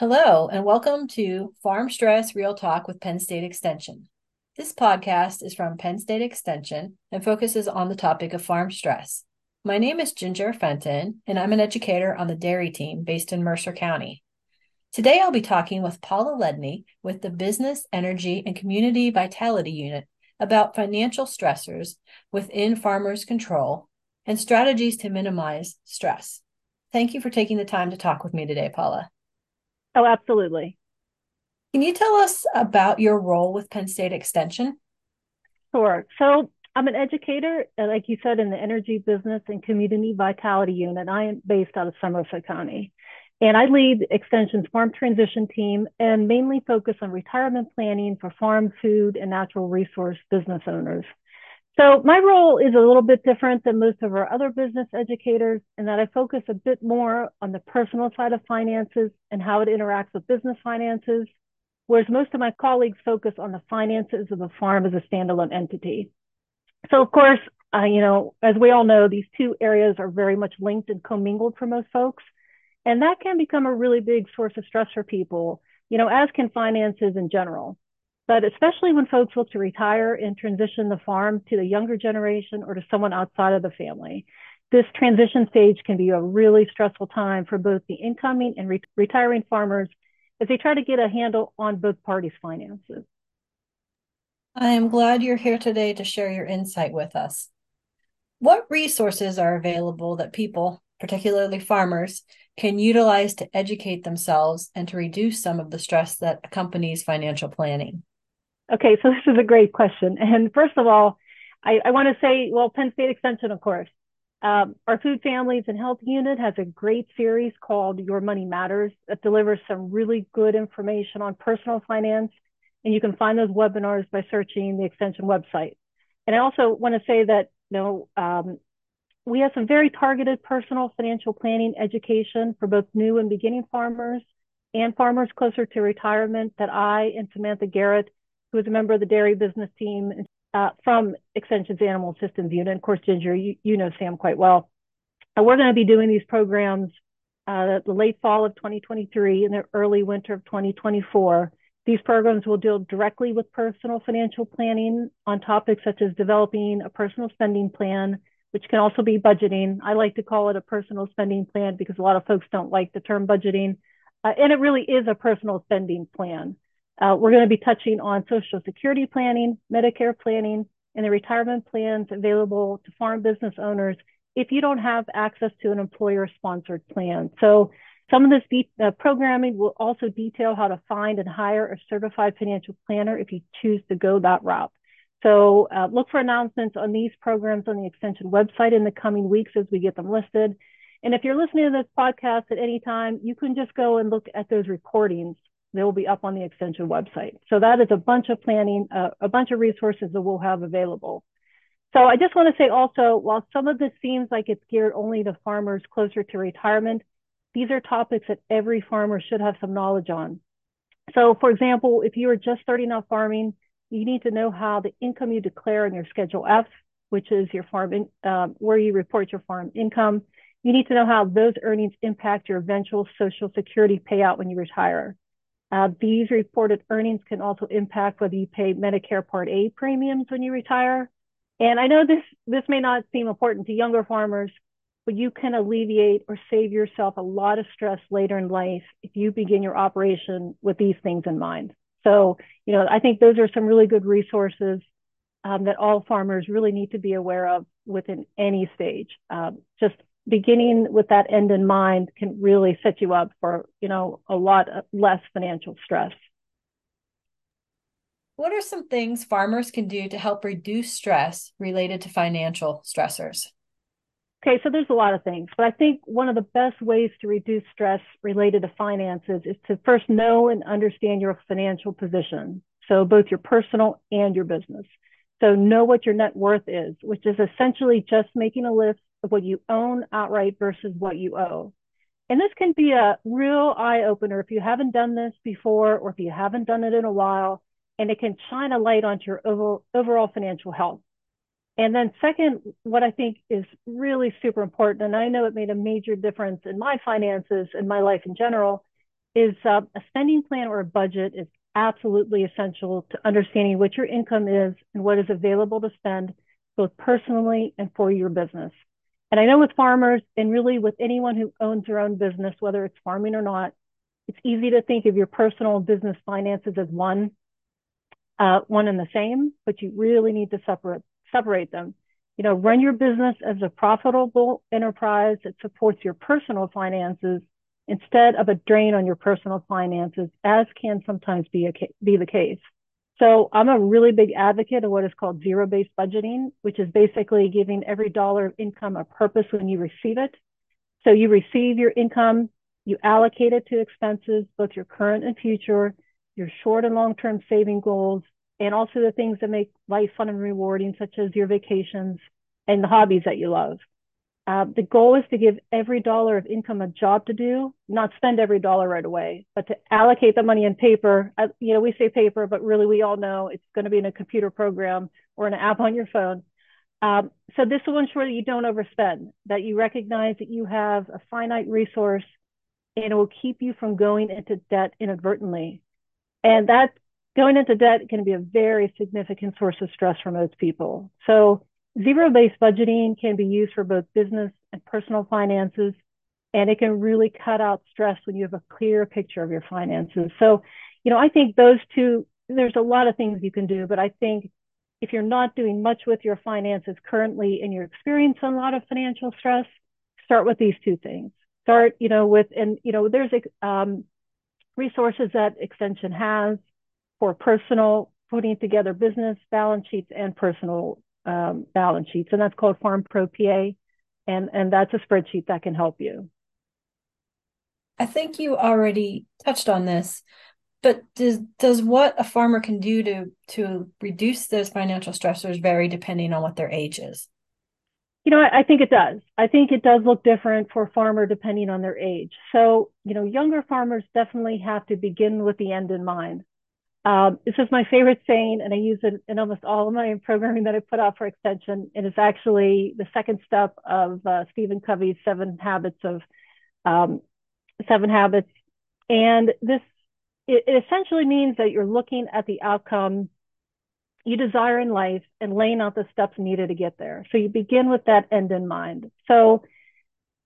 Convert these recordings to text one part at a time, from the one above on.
Hello, and welcome to Farm Stress Real Talk with Penn State Extension. This podcast is from Penn State Extension and focuses on the topic of farm stress. My name is Ginger Fenton, and I'm an educator on the dairy team based in Mercer County. Today, I'll be talking with Paula Ledney with the Business, Energy, and Community Vitality Unit about financial stressors within farmers' control and strategies to minimize stress. Thank you for taking the time to talk with me today, Paula. Oh, absolutely. Can you tell us about your role with Penn State Extension? Sure. So I'm an educator, uh, like you said, in the Energy Business and Community Vitality Unit. I am based out of Somerset County. And I lead Extension's farm transition team and mainly focus on retirement planning for farm, food, and natural resource business owners. So my role is a little bit different than most of our other business educators in that I focus a bit more on the personal side of finances and how it interacts with business finances, whereas most of my colleagues focus on the finances of the farm as a standalone entity. So of course, uh, you know, as we all know, these two areas are very much linked and commingled for most folks. And that can become a really big source of stress for people, you know, as can finances in general. But especially when folks look to retire and transition the farm to the younger generation or to someone outside of the family, this transition stage can be a really stressful time for both the incoming and re- retiring farmers as they try to get a handle on both parties' finances. I am glad you're here today to share your insight with us. What resources are available that people, particularly farmers, can utilize to educate themselves and to reduce some of the stress that accompanies financial planning? Okay, so this is a great question. And first of all, I, I want to say, well, Penn State Extension, of course. Um, our Food Families and Health Unit has a great series called Your Money Matters that delivers some really good information on personal finance. And you can find those webinars by searching the Extension website. And I also want to say that, you know, um, we have some very targeted personal financial planning education for both new and beginning farmers and farmers closer to retirement that I and Samantha Garrett who is a member of the dairy business team uh, from Extension's Animal Systems Unit. Of course, Ginger, you, you know Sam quite well. We're going to be doing these programs uh, the late fall of 2023 and the early winter of 2024. These programs will deal directly with personal financial planning on topics such as developing a personal spending plan, which can also be budgeting. I like to call it a personal spending plan because a lot of folks don't like the term budgeting. Uh, and it really is a personal spending plan. Uh, we're going to be touching on Social Security planning, Medicare planning, and the retirement plans available to farm business owners if you don't have access to an employer sponsored plan. So some of this de- uh, programming will also detail how to find and hire a certified financial planner if you choose to go that route. So uh, look for announcements on these programs on the Extension website in the coming weeks as we get them listed. And if you're listening to this podcast at any time, you can just go and look at those recordings they will be up on the extension website. So that is a bunch of planning, uh, a bunch of resources that we'll have available. So I just want to say also, while some of this seems like it's geared only to farmers closer to retirement, these are topics that every farmer should have some knowledge on. So for example, if you are just starting out farming, you need to know how the income you declare in your Schedule F, which is your farm, in, um, where you report your farm income, you need to know how those earnings impact your eventual Social Security payout when you retire. Uh, these reported earnings can also impact whether you pay Medicare Part A premiums when you retire. And I know this, this may not seem important to younger farmers, but you can alleviate or save yourself a lot of stress later in life if you begin your operation with these things in mind. So, you know, I think those are some really good resources um, that all farmers really need to be aware of within any stage. Um, just beginning with that end in mind can really set you up for you know a lot less financial stress. What are some things farmers can do to help reduce stress related to financial stressors? Okay so there's a lot of things but i think one of the best ways to reduce stress related to finances is to first know and understand your financial position. So both your personal and your business. So know what your net worth is which is essentially just making a list what you own outright versus what you owe. And this can be a real eye opener if you haven't done this before or if you haven't done it in a while, and it can shine a light onto your over, overall financial health. And then, second, what I think is really super important, and I know it made a major difference in my finances and my life in general, is uh, a spending plan or a budget is absolutely essential to understanding what your income is and what is available to spend both personally and for your business. And I know with farmers and really with anyone who owns their own business, whether it's farming or not, it's easy to think of your personal business finances as one, uh, one and the same, but you really need to separate separate them. You know, run your business as a profitable enterprise that supports your personal finances instead of a drain on your personal finances, as can sometimes be a be the case. So I'm a really big advocate of what is called zero-based budgeting, which is basically giving every dollar of income a purpose when you receive it. So you receive your income, you allocate it to expenses, both your current and future, your short and long-term saving goals, and also the things that make life fun and rewarding, such as your vacations and the hobbies that you love. Uh, the goal is to give every dollar of income a job to do, not spend every dollar right away, but to allocate the money in paper. Uh, you know, we say paper, but really we all know it's going to be in a computer program or an app on your phone. Um, so this will ensure that you don't overspend, that you recognize that you have a finite resource and it will keep you from going into debt inadvertently. And that going into debt can be a very significant source of stress for most people. So Zero-based budgeting can be used for both business and personal finances, and it can really cut out stress when you have a clear picture of your finances. So, you know, I think those two, there's a lot of things you can do, but I think if you're not doing much with your finances currently and you're experiencing a lot of financial stress, start with these two things. Start, you know, with, and, you know, there's um, resources that Extension has for personal, putting together business balance sheets and personal um, balance sheets, and that's called Farm Pro PA, and and that's a spreadsheet that can help you. I think you already touched on this, but does does what a farmer can do to to reduce those financial stressors vary depending on what their age is? You know, I, I think it does. I think it does look different for a farmer depending on their age. So, you know, younger farmers definitely have to begin with the end in mind. Um, this is my favorite saying, and I use it in almost all of my programming that I put out for extension. And it's actually the second step of uh, Stephen Covey's Seven Habits of um, Seven Habits. And this it, it essentially means that you're looking at the outcome you desire in life and laying out the steps needed to get there. So you begin with that end in mind. So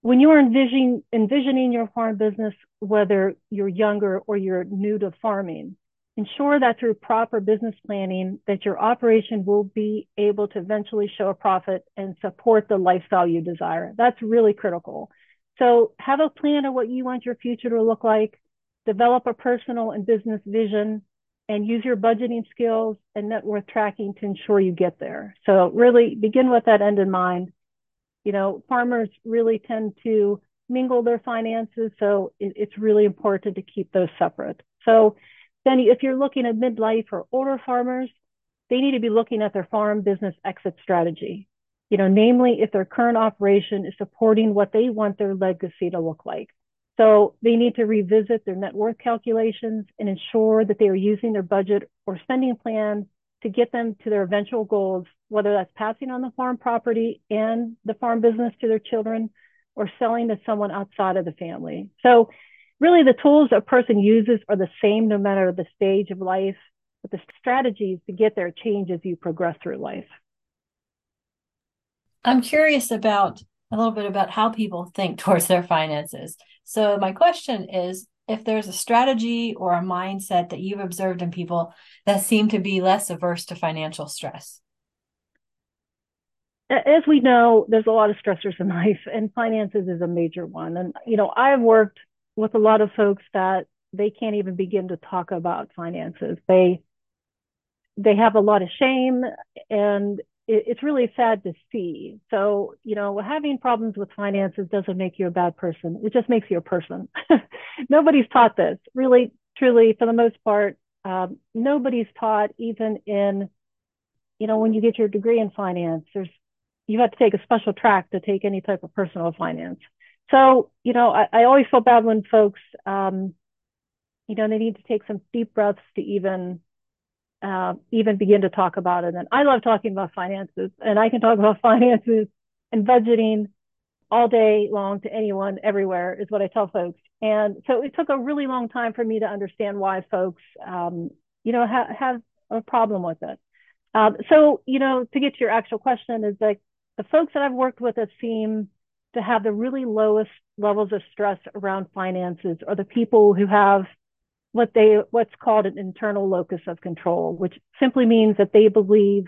when you're envisioning envisioning your farm business, whether you're younger or you're new to farming, ensure that through proper business planning that your operation will be able to eventually show a profit and support the lifestyle you desire. That's really critical. So have a plan of what you want your future to look like. Develop a personal and business vision and use your budgeting skills and net worth tracking to ensure you get there. So really begin with that end in mind. You know farmers really tend to mingle their finances so it, it's really important to keep those separate. So then if you're looking at midlife or older farmers, they need to be looking at their farm business exit strategy. You know, namely if their current operation is supporting what they want their legacy to look like. So they need to revisit their net worth calculations and ensure that they are using their budget or spending plan to get them to their eventual goals, whether that's passing on the farm property and the farm business to their children or selling to someone outside of the family. So really the tools a person uses are the same no matter the stage of life, but the strategies to get there change as you progress through life. I'm curious about a little bit about how people think towards their finances. So, my question is if there's a strategy or a mindset that you've observed in people that seem to be less averse to financial stress. As we know, there's a lot of stressors in life, and finances is a major one. And, you know, I've worked with a lot of folks that they can't even begin to talk about finances. They they have a lot of shame and it, it's really sad to see. So, you know, having problems with finances doesn't make you a bad person. It just makes you a person. nobody's taught this. Really, truly, for the most part, um, nobody's taught even in, you know, when you get your degree in finance, there's you have to take a special track to take any type of personal finance. So, you know, I, I always feel bad when folks, um, you know, they need to take some deep breaths to even uh, even begin to talk about it. And I love talking about finances, and I can talk about finances and budgeting all day long to anyone, everywhere, is what I tell folks. And so it took a really long time for me to understand why folks, um, you know, ha- have a problem with it. Um, so, you know, to get to your actual question is like the folks that I've worked with that seem to have the really lowest levels of stress around finances are the people who have what they what's called an internal locus of control, which simply means that they believe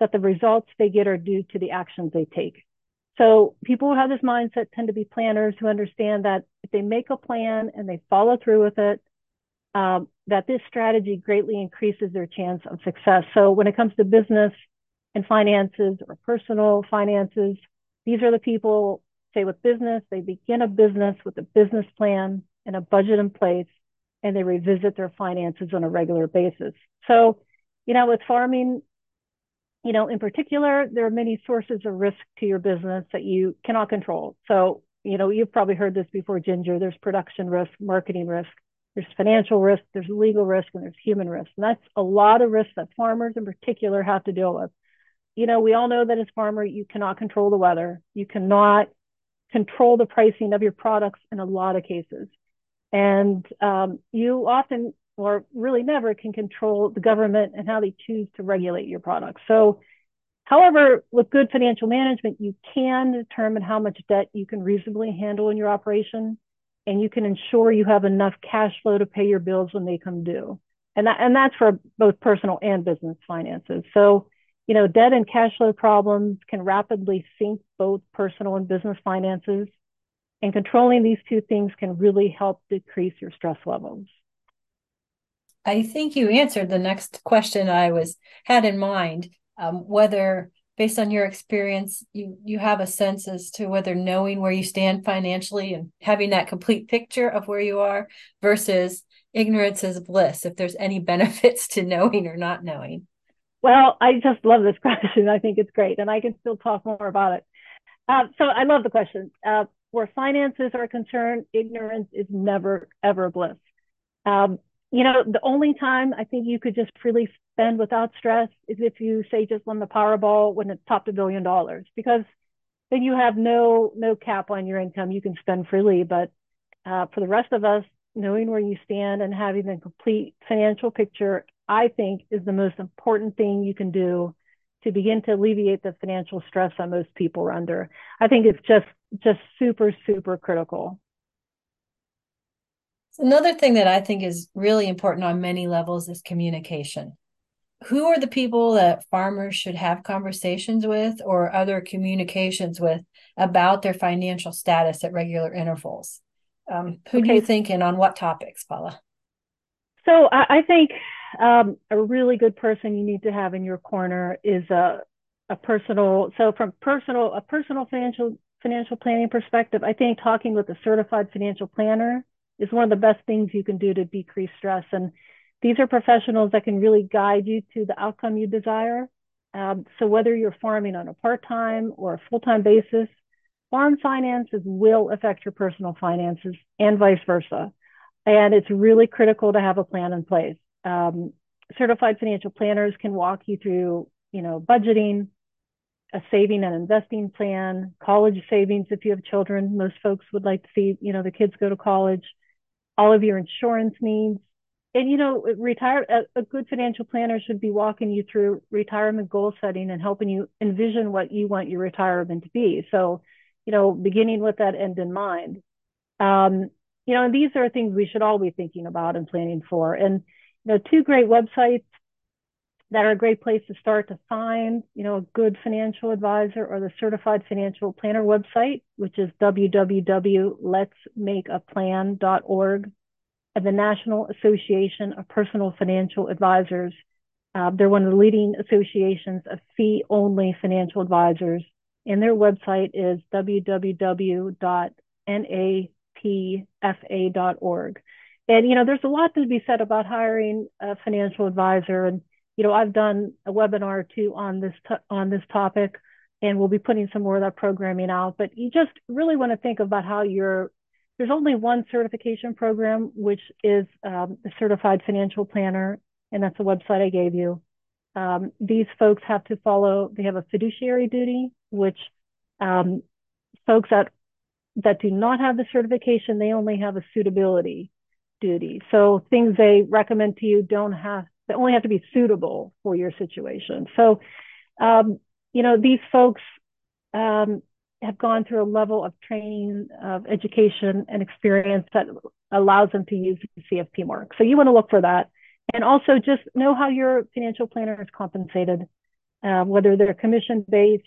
that the results they get are due to the actions they take. So people who have this mindset tend to be planners who understand that if they make a plan and they follow through with it, um, that this strategy greatly increases their chance of success. So when it comes to business and finances or personal finances, these are the people, say with business, they begin a business with a business plan and a budget in place, and they revisit their finances on a regular basis. So, you know, with farming, you know, in particular, there are many sources of risk to your business that you cannot control. So, you know, you've probably heard this before, Ginger. There's production risk, marketing risk, there's financial risk, there's legal risk, and there's human risk. And that's a lot of risks that farmers in particular have to deal with. You know, we all know that as farmer, you cannot control the weather. You cannot control the pricing of your products in a lot of cases. And um, you often or really never can control the government and how they choose to regulate your products. So, however, with good financial management, you can determine how much debt you can reasonably handle in your operation, and you can ensure you have enough cash flow to pay your bills when they come due. And that, and that's for both personal and business finances. So, you know, debt and cash flow problems can rapidly sink both personal and business finances. And controlling these two things can really help decrease your stress levels. I think you answered the next question I was had in mind. Um, whether, based on your experience, you you have a sense as to whether knowing where you stand financially and having that complete picture of where you are versus ignorance is bliss. If there's any benefits to knowing or not knowing. Well, I just love this question. I think it's great, and I can still talk more about it. Uh, so I love the question. Uh, where finances are concerned, ignorance is never ever bliss. Um, you know, the only time I think you could just freely spend without stress is if you say just won the Powerball when it topped a billion dollars, because then you have no no cap on your income. You can spend freely, but uh, for the rest of us, knowing where you stand and having the complete financial picture, I think, is the most important thing you can do to begin to alleviate the financial stress that most people are under. I think it's just just super super critical. Another thing that I think is really important on many levels is communication. Who are the people that farmers should have conversations with or other communications with about their financial status at regular intervals? Um, who okay. do you think and on what topics, Paula? So I, I think um, a really good person you need to have in your corner is a a personal. So from personal a personal financial financial planning perspective, I think talking with a certified financial planner is one of the best things you can do to decrease stress. And these are professionals that can really guide you to the outcome you desire. Um, so whether you're farming on a part-time or a full-time basis, farm finances will affect your personal finances and vice versa. And it's really critical to have a plan in place. Um, certified financial planners can walk you through, you know, budgeting, a saving and investing plan, college savings if you have children. Most folks would like to see, you know, the kids go to college all of your insurance needs. And you know, retire a, a good financial planner should be walking you through retirement goal setting and helping you envision what you want your retirement to be. So, you know, beginning with that end in mind. Um, you know, and these are things we should all be thinking about and planning for. And two great websites that are a great place to start to find, you know, a good financial advisor or the certified financial planner website, which is www.letsmakeaplan.org and the National Association of Personal Financial Advisors. Uh, they're one of the leading associations of fee-only financial advisors, and their website is www.napfa.org. And you know, there's a lot to be said about hiring a financial advisor and you know, I've done a webinar too on this on this topic, and we'll be putting some more of that programming out. But you just really want to think about how you're. There's only one certification program, which is um, the Certified Financial Planner, and that's the website I gave you. Um, these folks have to follow. They have a fiduciary duty, which um, folks that that do not have the certification, they only have a suitability duty. So things they recommend to you don't have, they only have to be suitable for your situation. So, um, you know, these folks um, have gone through a level of training, of education and experience that allows them to use the CFP mark. So you want to look for that. And also just know how your financial planner is compensated, uh, whether they're commission based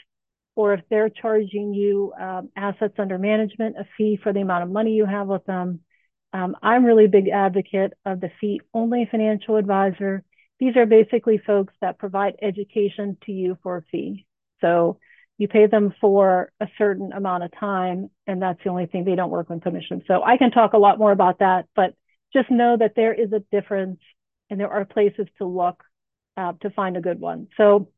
or if they're charging you um, assets under management, a fee for the amount of money you have with them. Um, I'm really big advocate of the fee only financial advisor. These are basically folks that provide education to you for a fee. So you pay them for a certain amount of time, and that's the only thing they don't work on commission. So I can talk a lot more about that, but just know that there is a difference and there are places to look uh, to find a good one. So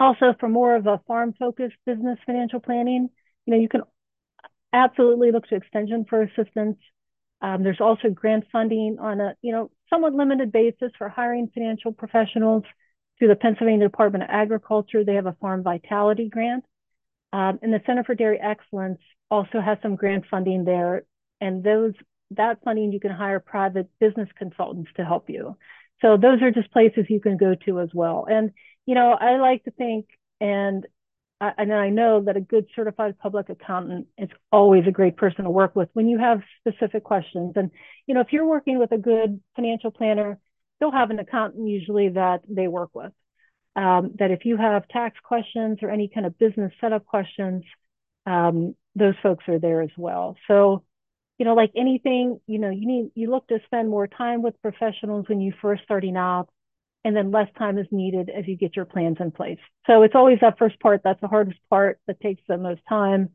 also for more of a farm focused business financial planning, you know, you can absolutely look to extension for assistance. Um, there's also grant funding on a, you know, somewhat limited basis for hiring financial professionals through the Pennsylvania Department of Agriculture. They have a farm vitality grant. Um, and the Center for Dairy Excellence also has some grant funding there. And those that funding you can hire private business consultants to help you. So those are just places you can go to as well. And you know, I like to think, and I, and I know that a good certified public accountant is always a great person to work with when you have specific questions. And you know, if you're working with a good financial planner, they'll have an accountant usually that they work with. Um, that if you have tax questions or any kind of business setup questions, um, those folks are there as well. So you know, like anything, you know, you need, you look to spend more time with professionals when you first starting out, and then less time is needed as you get your plans in place. So it's always that first part that's the hardest part that takes the most time.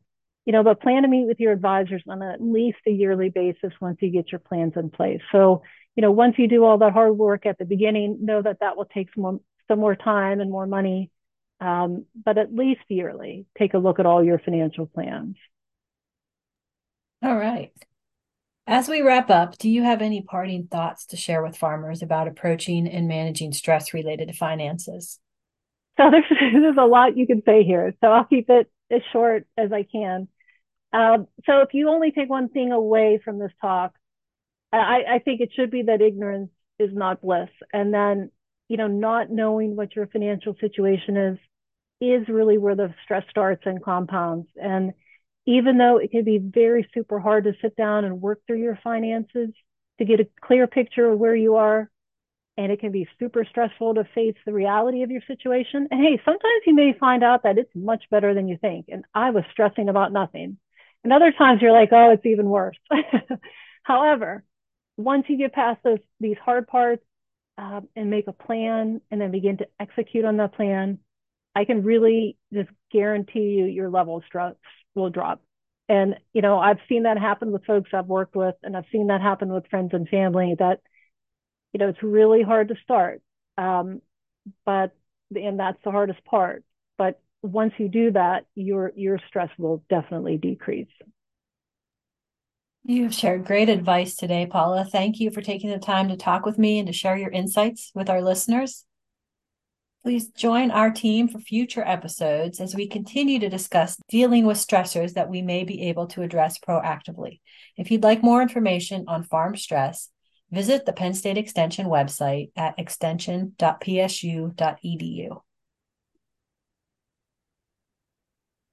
You know, but plan to meet with your advisors on at least a yearly basis once you get your plans in place. So, you know, once you do all that hard work at the beginning, know that that will take some more, some more time and more money. Um, but at least yearly, take a look at all your financial plans. All right. As we wrap up, do you have any parting thoughts to share with farmers about approaching and managing stress related to finances? So there's, there's a lot you can say here. So I'll keep it as short as I can. Um, so if you only take one thing away from this talk, I, I think it should be that ignorance is not bliss. And then, you know, not knowing what your financial situation is, is really where the stress starts and compounds. And even though it can be very super hard to sit down and work through your finances to get a clear picture of where you are. And it can be super stressful to face the reality of your situation. And hey, sometimes you may find out that it's much better than you think. And I was stressing about nothing. And other times you're like, oh, it's even worse. However, once you get past those these hard parts um, and make a plan and then begin to execute on that plan, I can really just guarantee you your level of stress will drop. And, you know, I've seen that happen with folks I've worked with, and I've seen that happen with friends and family that, you know, it's really hard to start. Um, but, and that's the hardest part. But once you do that, your, your stress will definitely decrease. You've shared great advice today, Paula. Thank you for taking the time to talk with me and to share your insights with our listeners. Please join our team for future episodes as we continue to discuss dealing with stressors that we may be able to address proactively. If you'd like more information on farm stress, visit the Penn State Extension website at extension.psu.edu.